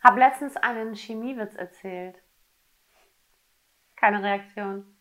Hab letztens einen Chemiewitz erzählt. Keine Reaktion.